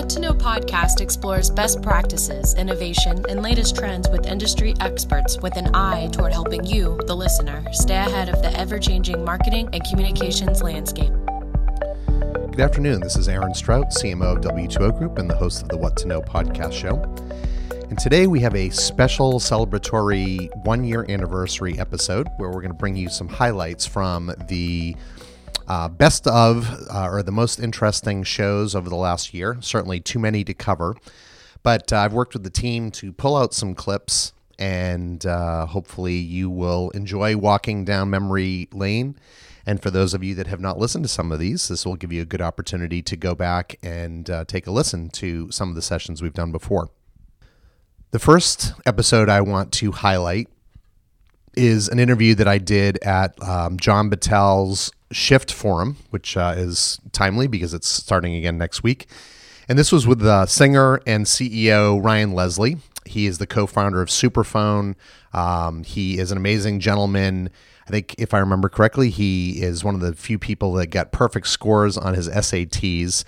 What to Know podcast explores best practices, innovation, and latest trends with industry experts with an eye toward helping you, the listener, stay ahead of the ever changing marketing and communications landscape. Good afternoon. This is Aaron Strout, CMO of W2O Group and the host of the What to Know podcast show. And today we have a special celebratory one year anniversary episode where we're going to bring you some highlights from the uh, best of uh, or the most interesting shows over the last year. Certainly too many to cover, but uh, I've worked with the team to pull out some clips, and uh, hopefully you will enjoy walking down memory lane. And for those of you that have not listened to some of these, this will give you a good opportunity to go back and uh, take a listen to some of the sessions we've done before. The first episode I want to highlight is an interview that I did at um, John Battelle's Shift Forum, which uh, is timely because it's starting again next week. And this was with the singer and CEO Ryan Leslie. He is the co founder of Superphone. Um, he is an amazing gentleman. I think, if I remember correctly, he is one of the few people that got perfect scores on his SATs.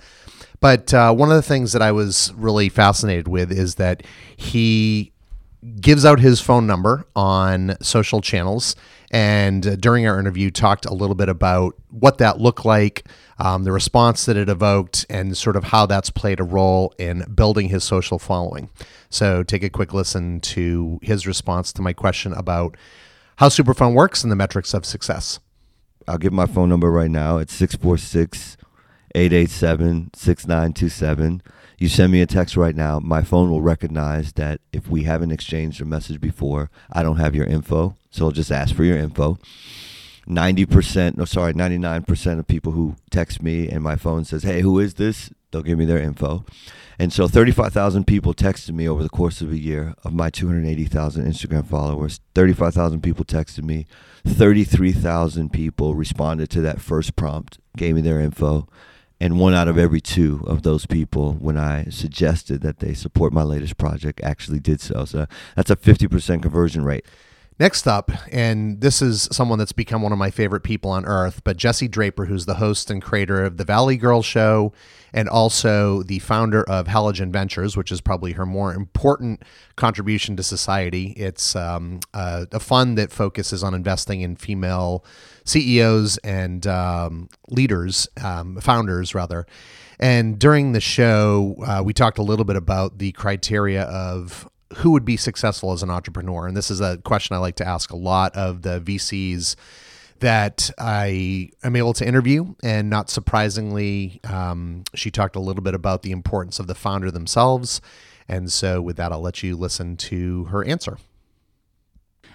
But uh, one of the things that I was really fascinated with is that he gives out his phone number on social channels. And uh, during our interview talked a little bit about what that looked like um, the response that it evoked and sort of how that's played a role in building his social following. So take a quick listen to his response to my question about how superphone works and the metrics of success. I'll give my phone number right now. It's 646 887 6927 you send me a text right now, my phone will recognize that if we haven't exchanged a message before, I don't have your info. So I'll just ask for your info. 90%, no, sorry, 99% of people who text me and my phone says, hey, who is this? They'll give me their info. And so 35,000 people texted me over the course of a year of my 280,000 Instagram followers. 35,000 people texted me. 33,000 people responded to that first prompt, gave me their info and one out of every two of those people, when I suggested that they support my latest project, actually did so. So that's a 50% conversion rate. Next up, and this is someone that's become one of my favorite people on earth, but Jesse Draper, who's the host and creator of the Valley Girl Show and also the founder of Halogen Ventures, which is probably her more important contribution to society. It's um, a, a, fund that focuses on investing in female CEOs and um, leaders, um, founders rather. And during the show, uh, we talked a little bit about the criteria of who would be successful as an entrepreneur? And this is a question I like to ask a lot of the VCs that I am able to interview. And not surprisingly, um, she talked a little bit about the importance of the founder themselves. And so, with that, I'll let you listen to her answer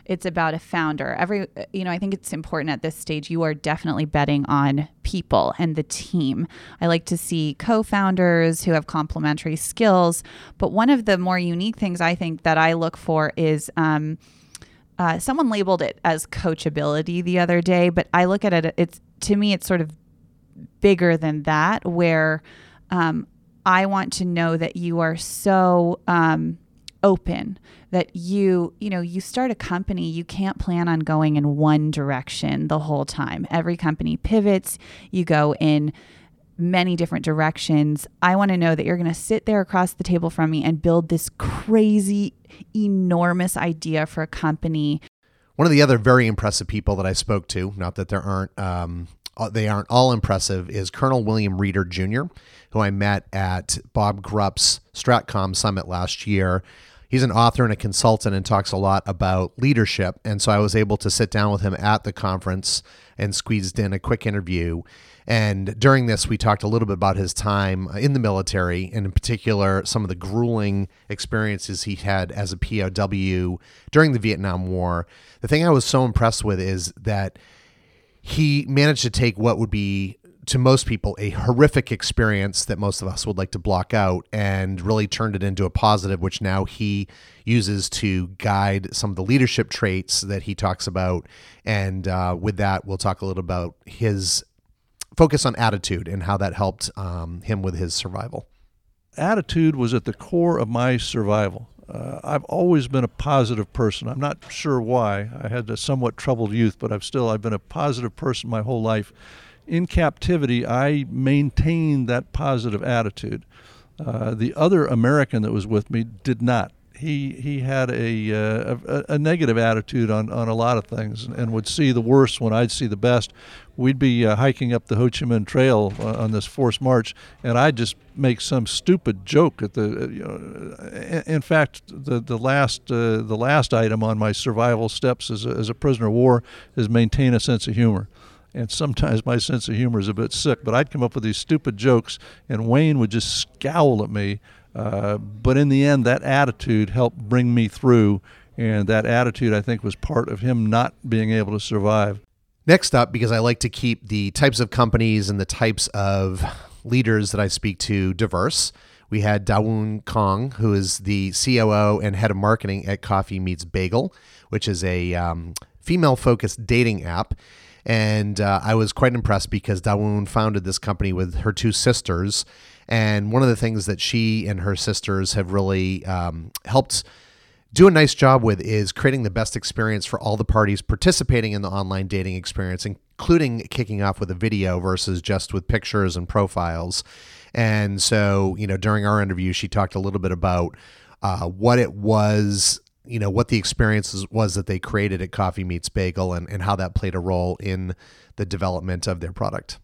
it's about a founder. Every, you know, I think it's important at this stage. You are definitely betting on people and the team. I like to see co founders who have complementary skills. But one of the more unique things I think that I look for is, um, uh, someone labeled it as coachability the other day, but I look at it, it's to me, it's sort of bigger than that, where um, I want to know that you are so um, open that you you know you start a company you can't plan on going in one direction the whole time. Every company pivots you go in many different directions. I want to know that you're going to sit there across the table from me and build this crazy enormous idea for a company. One of the other very impressive people that i spoke to not that there aren't um, Uh, they aren't all impressive is colonel william reeder jr who i met at bob grupp's stratcom summit last year he's an author and a consultant and talks a lot about leadership. And so I was able to sit down with him at the conference and squeezed in a quick interview. And during this, we talked a little bit about his time in the military, and in particular, some of the grueling experiences he had as a POW during the Vietnam War. The thing I was so impressed with is that he managed to take what would be to most people a horrific experience that most of us would like to block out and really turned it into a positive which now he uses to guide some of the leadership traits that he talks about. And uh, with that we'll talk a little about his focus on attitude and how that helped um, him with his survival. Attitude was at the core of my survival uh, I've always been a positive person. I'm not sure why. I had a somewhat troubled youth, but I've still I've been a positive person my whole life in captivity, I maintained that positive attitude. Uh, the other American that was with me did not. He he had a, uh, a, a negative attitude on, on a lot of things and would see the worst when I'd see the best. We'd be uh, hiking up the Ho Chi Minh Trail uh, on this forced march, and I'd just make some stupid joke at the. Uh, you know, in fact, the the last uh, the last item on my survival steps as a, as a prisoner of war is maintain a sense of humor and sometimes my sense of humor is a bit sick. But I'd come up with these stupid jokes, and Wayne would just scowl at me. Uh, but in the end, that attitude helped bring me through, and that attitude, I think, was part of him not being able to survive. Next up, because I like to keep the types of companies and the types of leaders that I speak to diverse, we had Dawoon Kang, who is the COO and head of marketing at Coffee Meets Bagel, which is a um, female focused dating app. And uh, I was quite impressed because Dawoon founded this company with her two sisters. And one of the things that she and her sisters have really um, helped do a nice job with is creating the best experience for all the parties participating in the online dating experience, including kicking off with a video versus just with pictures and profiles. And so, you know, during our interview, she talked a little bit about uh, what it was you know what the experience was that they created at Coffee Meets Bagel and, and how that played a role in the development of their product.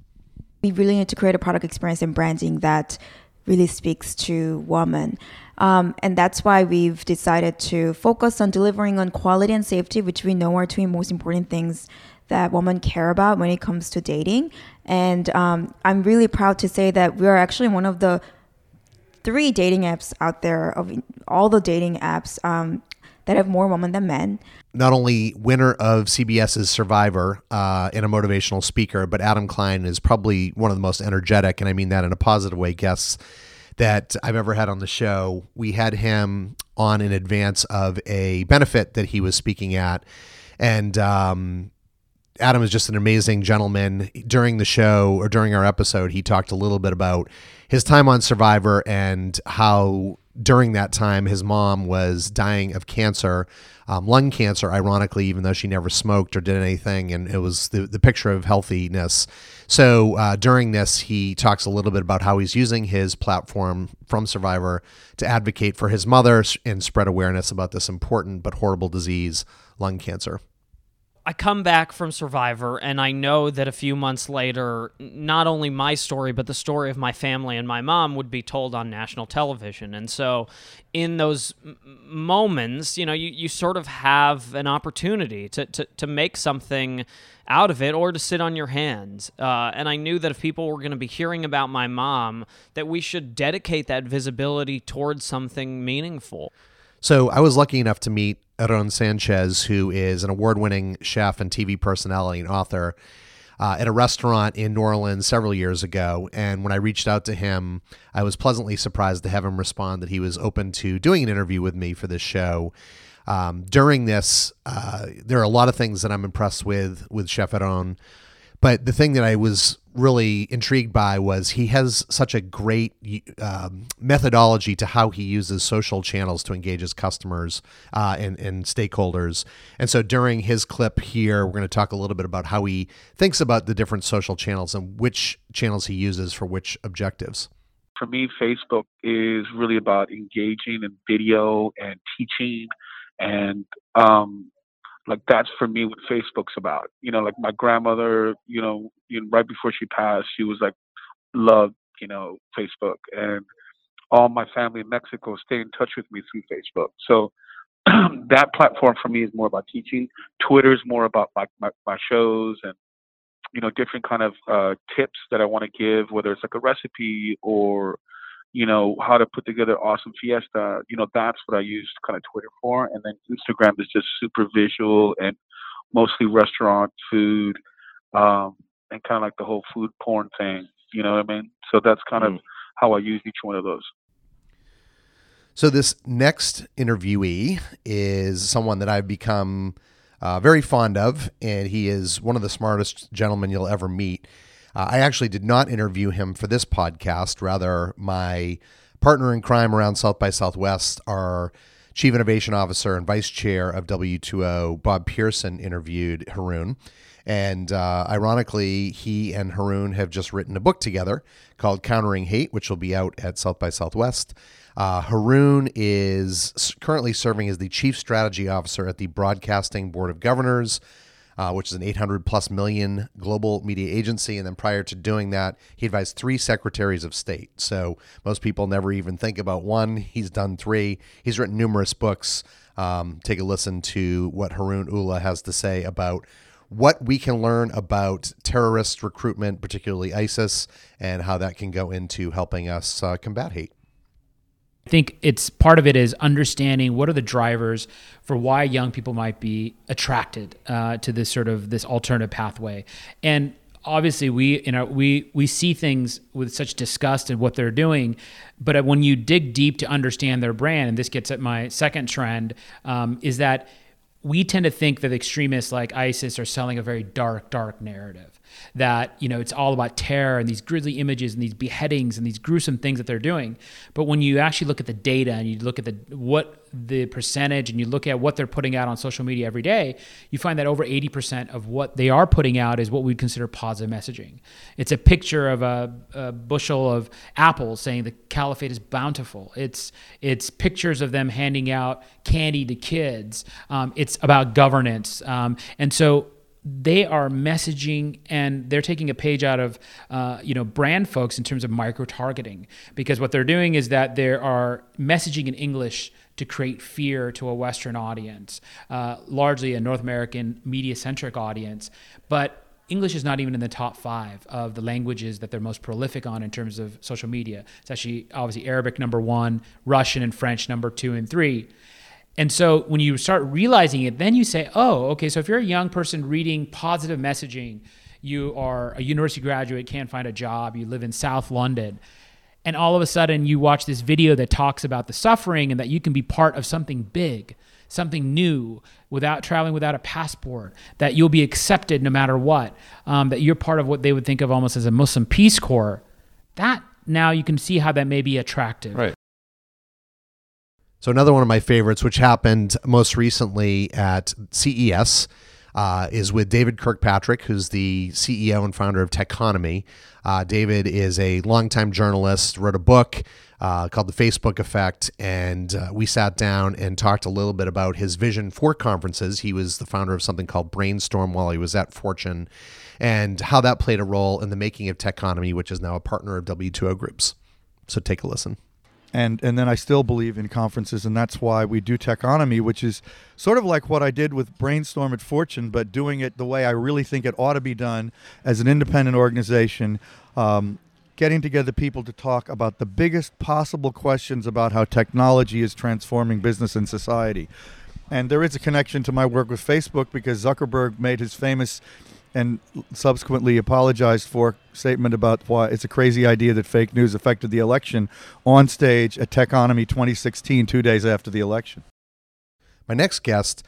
We really need to create a product experience and branding that really speaks to women. Um, and that's why we've decided to focus on delivering on quality and safety, which we know are two most important things that women care about when it comes to dating. And um, I'm really proud to say that we are actually one of the three dating apps out there of all the dating apps um, that have more women than men. Not only winner of CBS's Survivor uh, and a motivational speaker, but Adam Klein is probably one of the most energetic, and I mean that in a positive way, guests that I've ever had on the show. We had him on in advance of a benefit that he was speaking at. And um, Adam is just an amazing gentleman. During the show or during our episode, he talked a little bit about his time on Survivor and how during that time, his mom was dying of cancer, um, lung cancer, ironically, even though she never smoked or did anything. And it was the, the picture of healthiness. So uh, during this, he talks a little bit about how he's using his platform from Survivor to advocate for his mother and spread awareness about this important but horrible disease, lung cancer. I come back from Survivor and I know that a few months later, not only my story, but the story of my family and my mom would be told on national television. And so, in those moments, you know, you, you sort of have an opportunity to, to, to make something out of it or to sit on your hands. Uh, and I knew that if people were going to be hearing about my mom, that we should dedicate that visibility towards something meaningful. So I was lucky enough to meet Aaron Sanchez, who is an award winning chef and TV personality and author, uh, at a restaurant in New Orleans several years ago. And when I reached out to him, I was pleasantly surprised to have him respond that he was open to doing an interview with me for this show. Um, during this, uh, there are a lot of things that I'm impressed with with Chef Aaron. But the thing that I was really intrigued by was he has such a great um, methodology to how he uses social channels to engage his customers uh, and, and stakeholders. And so during his clip here, we're going to talk a little bit about how he thinks about the different social channels and which channels he uses for which objectives. For me, Facebook is really about engaging in video and teaching and um, like that's for me what Facebook's about. You know, like my grandmother, you know, you know, right before she passed, she was like loved, you know, Facebook and all my family in Mexico stay in touch with me through Facebook. So that platform for me is more about teaching. Twitter's more about my, my, my shows and you know different kind of uh, tips that I want to give, whether it's like a recipe or you know, how to put together awesome fiesta. You know, that's what I use kind of Twitter for. And then Instagram is just super visual and mostly restaurant food, um, and kind of like the whole food porn thing. You know what I mean? So that's kind mm. of how I use each one of those. So this next interviewee is someone that I've become uh, very fond of, and he is one of the smartest gentlemen you'll ever meet. Uh, I actually did not interview him for this podcast. Rather, my partner in crime around South by Southwest, our Chief Innovation Officer and Vice Chair of W2O, Bob Pearson, interviewed Haroon. And uh, ironically, he and Haroon have just written a book together called Countering Hate, which will be out at South by Southwest. Uh, Haroon is currently serving as the Chief Strategy Officer at the Broadcasting Board of Governors uh, which is an 800 plus million global media agency. And then prior to doing that, he advised three secretaries of state. So most people never even think about one. He's done three. He's written numerous books. Um, take a listen to what Haroon Ullah has to say about what we can learn about terrorist recruitment, particularly ISIS, and how that can go into helping us uh, combat hate. I think it's part of it is understanding what are the drivers for why young people might be attracted uh, to this sort of this alternative pathway, and obviously we you know we we see things with such disgust at what they're doing but when you dig deep to understand their brand and this gets at my second trend um, is that we tend to think that extremists like isis are selling a very dark dark narrative that you know it's all about terror and these grisly images and these beheadings and these gruesome things that they're doing. But when you actually look at the data and you look at the what the percentage and you look at what they're putting out on social media every day you find that over 80% of what they are putting out is what we'd consider positive messaging. It's a picture of a, a bushel of apples saying the caliphate is bountiful. It's it's pictures of them handing out candy to kids. Um, it's about governance. Um, and so they are messaging and they're taking a page out of uh, you know brand folks in terms of micro targeting because what they're doing is that they are messaging in english to create fear to a western audience uh, largely a north american media centric audience but English is not even in the top five of the languages that they're most prolific on in terms of social media. It's actually obviously Arabic number one, Russian and French number two and three. And so when you start realizing it, then you say, oh, okay, so if you're a young person reading positive messaging, you are a university graduate, can't find a job, you live in South London, and all of a sudden you watch this video that talks about the suffering and that you can be part of something big, something new, without traveling without a passport, that you'll be accepted no matter what, um, that you're part of what they would think of almost as a Muslim Peace Corps. That now you can see how that may be attractive. Right. So another one of my favorites, which happened most recently at CES, uh, is with David Kirkpatrick, who's the CEO and founder of Techonomy. Uh, David is a longtime journalist, wrote a book uh, called The Facebook Effect, and uh, we sat down and talked a little bit about his vision for conferences. He was the founder of something called Brainstorm while he was at Fortune, and how that played a role in the making of Techonomy, which is now a partner of W2O Groups. So take a listen and and then I still believe in conferences, and that's why we do Techonomy, which is sort of like what I did with Brainstorm at Fortune, but doing it the way I really think it ought to be done as an independent organization. Um, getting together people to talk about the biggest possible questions about how technology is transforming business and society. And there is a connection to my work with Facebook because Zuckerberg made his famous and subsequently apologized for statement about why it's a crazy idea that fake news affected the election on stage at Techonomy 2016, two days after the election. My next guest,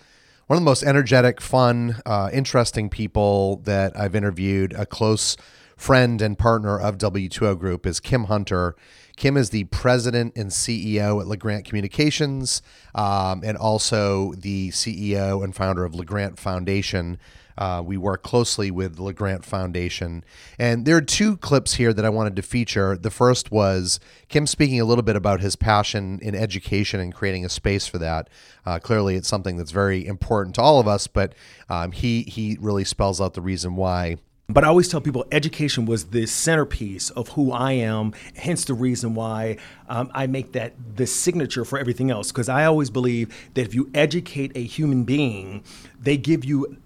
one of the most energetic, fun, uh, interesting people that I've interviewed, a close friend and partner of W2O Group, is Kim Hunter. Kim is the president and CEO at Lagrant Communications um, and also the CEO and founder of Lagrant Foundation. Uh, we work closely with the Lagrant Foundation. And there are two clips here that I wanted to feature. The first was Kim speaking a little bit about his passion in education and creating a space for that. Uh, clearly, it's something that's very important to all of us, but um, he, he really spells out the reason why. But I always tell people education was the centerpiece of who I am, hence the reason why um, I make that the signature for everything else. Because I always believe that if you educate a human being, they give you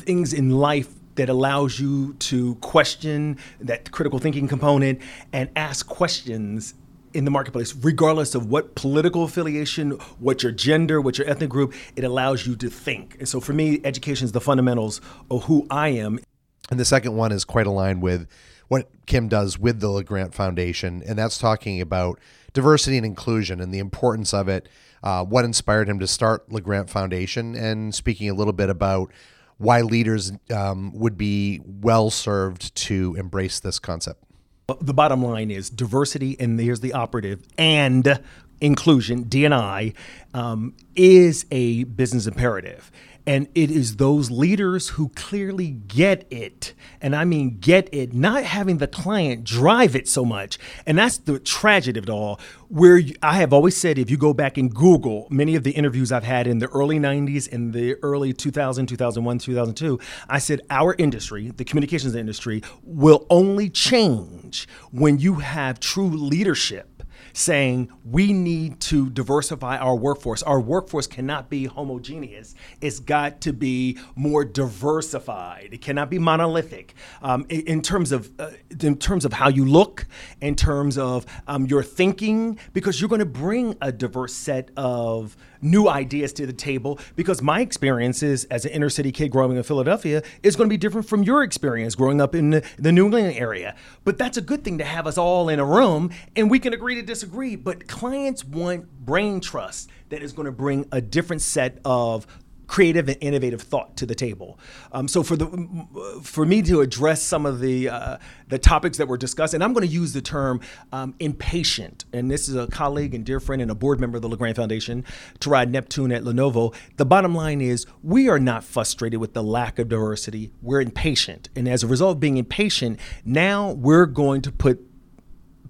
things in life that allows you to question that critical thinking component and ask questions in the marketplace, regardless of what political affiliation, what your gender, what your ethnic group, it allows you to think. And so for me, education is the fundamentals of who I am. And the second one is quite aligned with what Kim does with the Lagrant Foundation, and that's talking about diversity and inclusion and the importance of it, uh, what inspired him to start Lagrant Foundation, and speaking a little bit about why leaders um, would be well served to embrace this concept. The bottom line is diversity, and here's the operative, and inclusion, D&I, um, is a business imperative. And it is those leaders who clearly get it. And I mean, get it, not having the client drive it so much. And that's the tragedy of it all. Where you, I have always said, if you go back and Google many of the interviews I've had in the early 90s, in the early 2000, 2001, 2002, I said, our industry, the communications industry, will only change when you have true leadership saying we need to diversify our workforce. Our workforce cannot be homogeneous. It's got to be more diversified. It cannot be monolithic um, in, in, terms of uh, in terms of how you look, in terms of um, your thinking, because you're going to bring a diverse set of new ideas to the table because my experiences as an inner city kid growing up in Philadelphia is going to be different from your experience growing up in the, the New England area. But that's a good thing to have us all in a room and we can agree to disagree. But clients want brain trust that is going to bring a different set of creative and innovative thought to the table. Um, so for the for me to address some of the uh, the topics that were discussed, and I'm going to use the term um, impatient. And this is a colleague and dear friend and a board member of the Lagrant Foundation, Torod Neptune at Lenovo. The bottom line is we are not frustrated with the lack of diversity. We're impatient, and as a result of being impatient, now we're going to put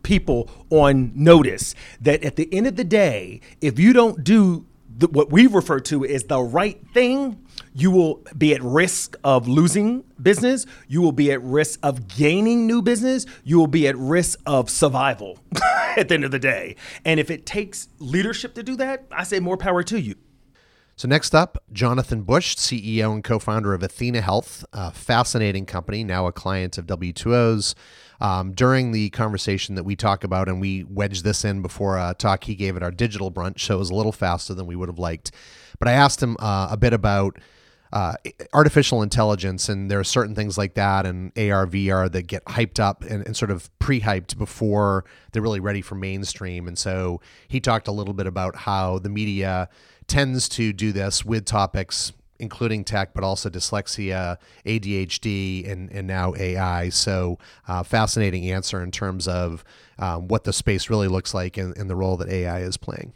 people on notice that at the end of the day, if you don't do the, what we refer to as the right thing, you will be at risk of losing business. You will be at risk of gaining new business. You will be at risk of survival at the end of the day. And if it takes leadership to do that, I say more power to you. So, next up, Jonathan Bush, CEO and co founder of Athena Health, a fascinating company, now a client of W2O's. Um, during the conversation that we talk about, and we wedged this in before a talk he gave at our digital brunch, so it was a little faster than we would have liked. But I asked him uh, a bit about uh, artificial intelligence, and there are certain things like that and AR, VR that get hyped up and, and sort of pre hyped before they're really ready for mainstream. And so he talked a little bit about how the media tends to do this with topics including tech, but also dyslexia, ADHD, and, and now AI. So, uh, fascinating answer in terms of um, what the space really looks like and, and, the role that AI is playing.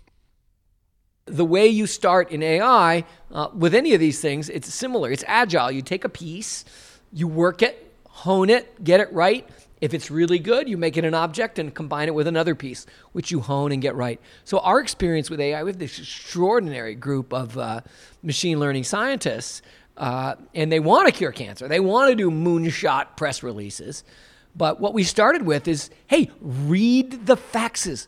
The way you start in AI uh, with any of these things, it's similar. It's agile. You take a piece, you work it, hone it, get it right, if it's really good, you make it an object and combine it with another piece, which you hone and get right. So, our experience with AI, we have this extraordinary group of uh, machine learning scientists, uh, and they want to cure cancer. They want to do moonshot press releases. But what we started with is hey, read the faxes.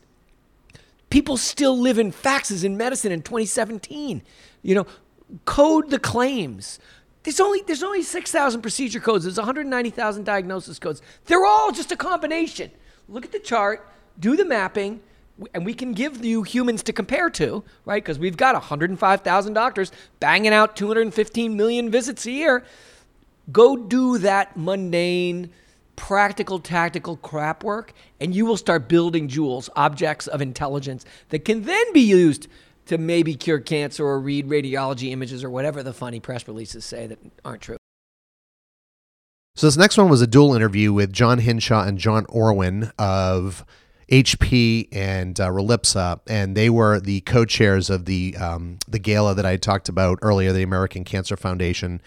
People still live in faxes in medicine in 2017. You know, code the claims. There's only there's only 6,000 procedure codes. There's 190,000 diagnosis codes. They're all just a combination. Look at the chart, do the mapping, and we can give you humans to compare to, right? Because we've got 105,000 doctors banging out 215 million visits a year. Go do that mundane, practical, tactical crap work, and you will start building jewels, objects of intelligence that can then be used to maybe cure cancer or read radiology images or whatever the funny press releases say that aren't true. So this next one was a dual interview with John Hinshaw and John Orwin of HP and uh, Relypsa, and they were the co-chairs of the um, the gala that I talked about earlier, the American Cancer Foundation.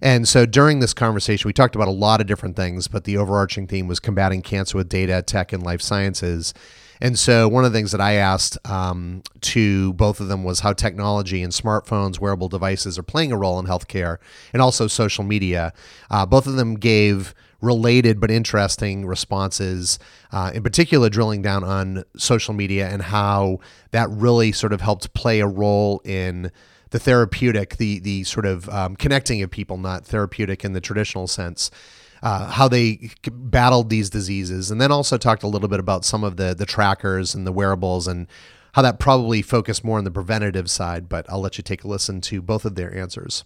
And so during this conversation, we talked about a lot of different things, but the overarching theme was combating cancer with data, tech, and life sciences. And so, one of the things that I asked um, to both of them was how technology and smartphones, wearable devices are playing a role in healthcare and also social media. Uh, both of them gave related but interesting responses, uh, in particular, drilling down on social media and how that really sort of helped play a role in the therapeutic, the the sort of um, connecting of people, not therapeutic in the traditional sense uh, how they battled these diseases, and then also talked a little bit about some of the the trackers and the wearables and how that probably focused more on the preventative side. But I'll let you take a listen to both of their answers.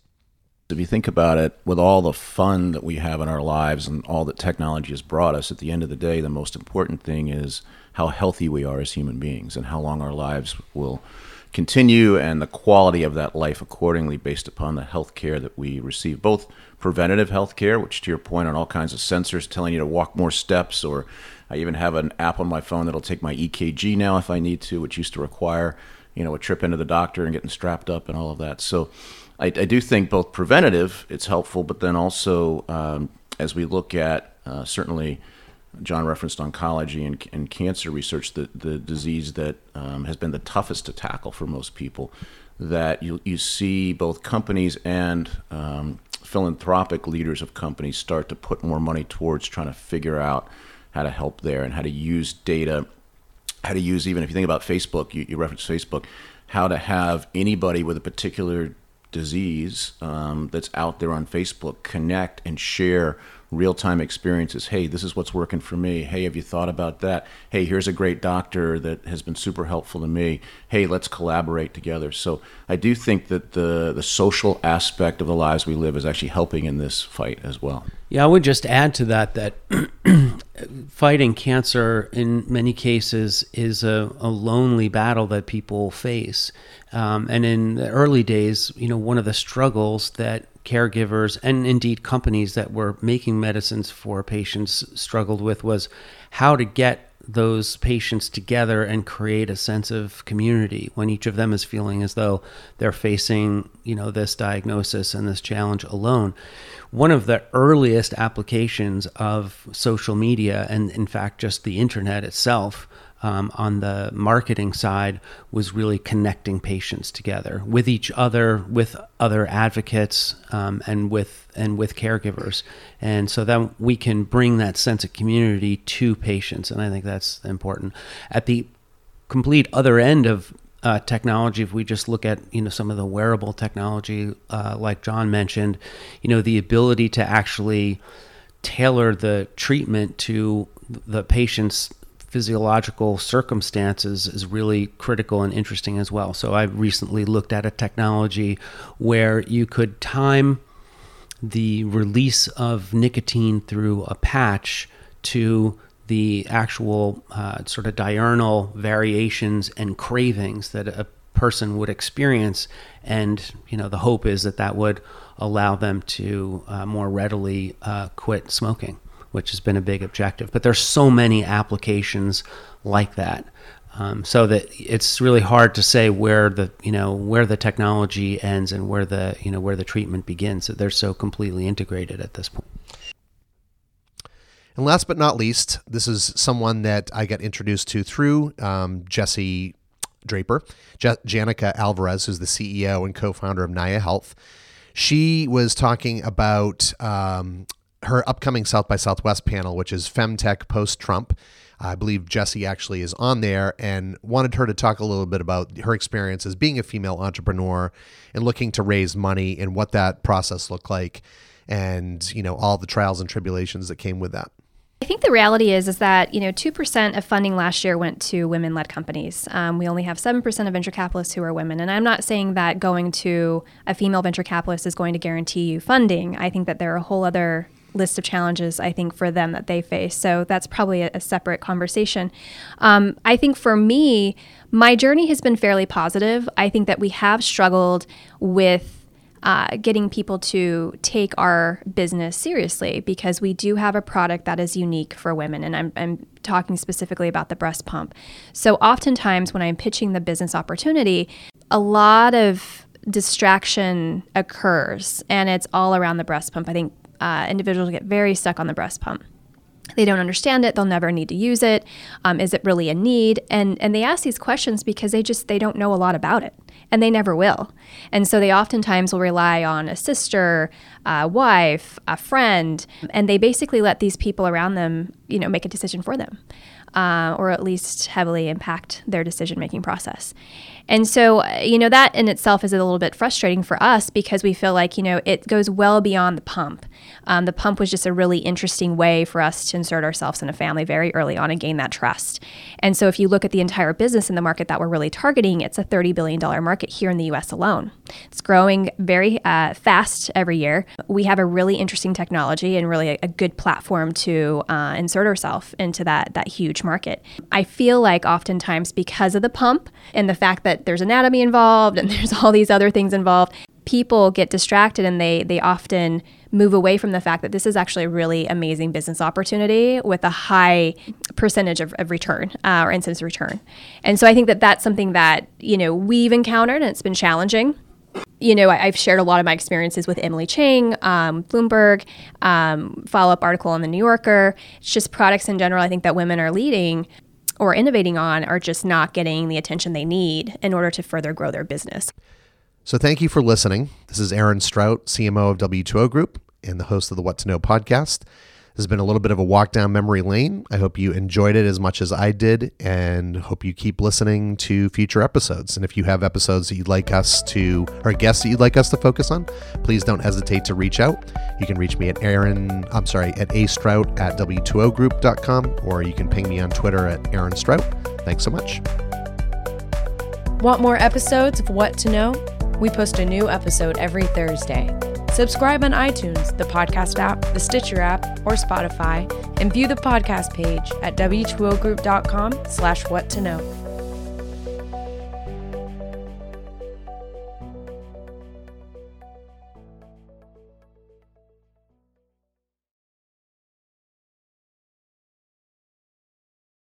If you think about it, with all the fun that we have in our lives and all that technology has brought us, at the end of the day, the most important thing is how healthy we are as human beings and how long our lives will continue and the quality of that life accordingly based upon the health care that we receive, both preventative health care, which to your point on all kinds of sensors telling you to walk more steps, or I even have an app on my phone that'll take my EKG now if I need to, which used to require, you know, a trip into the doctor and getting strapped up and all of that. So I, I do think both preventative, it's helpful, but then also um, as we look at uh, certainly John referenced oncology and, and cancer research, the, the disease that um, has been the toughest to tackle for most people, that you, you see both companies and um, philanthropic leaders of companies start to put more money towards trying to figure out how to help there and how to use data, how to use, even if you think about Facebook, you, you reference Facebook, how to have anybody with a particular disease um, that's out there on Facebook connect and share real time experiences. Hey, this is what's working for me. Hey, have you thought about that? Hey, here's a great doctor that has been super helpful to me. Hey, let's collaborate together. So I do think that the the social aspect of the lives we live is actually helping in this fight as well. Yeah, I would just add to that that fighting cancer in many cases is a, a lonely battle that people face. Um, and in the early days, you know, one of the struggles that caregivers and indeed companies that were making medicines for patients struggled with was how to get those patients together and create a sense of community when each of them is feeling as though they're facing you know this diagnosis and this challenge alone. One of the earliest applications of social media and in fact just the internet itself um, on the marketing side was really connecting patients together with each other, with other advocates, um, and with and with caregivers, and so that we can bring that sense of community to patients, and I think that's important. At the complete other end of uh, technology, if we just look at you know some of the wearable technology, uh, like John mentioned, you know the ability to actually tailor the treatment to the patient's physiological circumstances is really critical and interesting as well. So I recently looked at a technology where you could time the release of nicotine through a patch to the actual uh, sort of diurnal variations and cravings that a person would experience and you know the hope is that that would allow them to uh, more readily uh, quit smoking which has been a big objective. But there's so many applications like that. Um, so that it's really hard to say where the you know where the technology ends and where the you know where the treatment begins. They're so completely integrated at this point. And last but not least, this is someone that I got introduced to through um, Jesse Draper, Je- Janica Alvarez, who's the CEO and co-founder of Naya Health. She was talking about um, her upcoming South by Southwest panel, which is Femtech post Trump. I believe Jesse actually is on there and wanted her to talk a little bit about her experience as being a female entrepreneur and looking to raise money and what that process looked like and, you know, all the trials and tribulations that came with that. I think the reality is is that you know two percent of funding last year went to women-led companies. Um, we only have seven percent of venture capitalists who are women, and I'm not saying that going to a female venture capitalist is going to guarantee you funding. I think that there are a whole other list of challenges I think for them that they face. So that's probably a, a separate conversation. Um, I think for me, my journey has been fairly positive. I think that we have struggled with. Uh, getting people to take our business seriously because we do have a product that is unique for women. And I'm, I'm talking specifically about the breast pump. So, oftentimes, when I'm pitching the business opportunity, a lot of distraction occurs and it's all around the breast pump. I think uh, individuals get very stuck on the breast pump. They don't understand it. They'll never need to use it. Um, is it really a need? And and they ask these questions because they just they don't know a lot about it, and they never will. And so they oftentimes will rely on a sister, a wife, a friend, and they basically let these people around them, you know, make a decision for them, uh, or at least heavily impact their decision making process. And so, uh, you know, that in itself is a little bit frustrating for us because we feel like, you know, it goes well beyond the pump. Um, the pump was just a really interesting way for us to insert ourselves in a family very early on and gain that trust. And so if you look at the entire business in the market that we're really targeting, it's a $30 billion market here in the US alone. It's growing very uh, fast every year. We have a really interesting technology and really a, a good platform to uh, insert ourselves into that, that huge market. I feel like oftentimes because of the pump and the fact that there's anatomy involved and there's all these other things involved, people get distracted and they they often move away from the fact that this is actually a really amazing business opportunity with a high percentage of, of return uh, or incidence return. And so I think that that's something that you know we've encountered and it's been challenging. You know, I, have shared a lot of my experiences with Emily Chang, um, Bloomberg, um, follow up article on the New Yorker. It's just products in general. I think that women are leading or innovating on are just not getting the attention they need in order to further grow their business. So thank you for listening. This is Aaron Strout, CMO of W2O Group and the host of the What to Know podcast. This has been a little bit of a walk down memory lane. I hope you enjoyed it as much as I did and hope you keep listening to future episodes. And if you have episodes that you'd like us to, or guests that you'd like us to focus on, please don't hesitate to reach out. You can reach me at Aaron, I'm sorry, at astrout at w2ogroup.com or you can ping me on Twitter at Aaron Strout. Thanks so much. Want more episodes of What to Know? We post a new episode every Thursday. Subscribe on iTunes, the podcast app, the Stitcher app, or Spotify, and view the podcast page at w2ogroup.com slash what to know.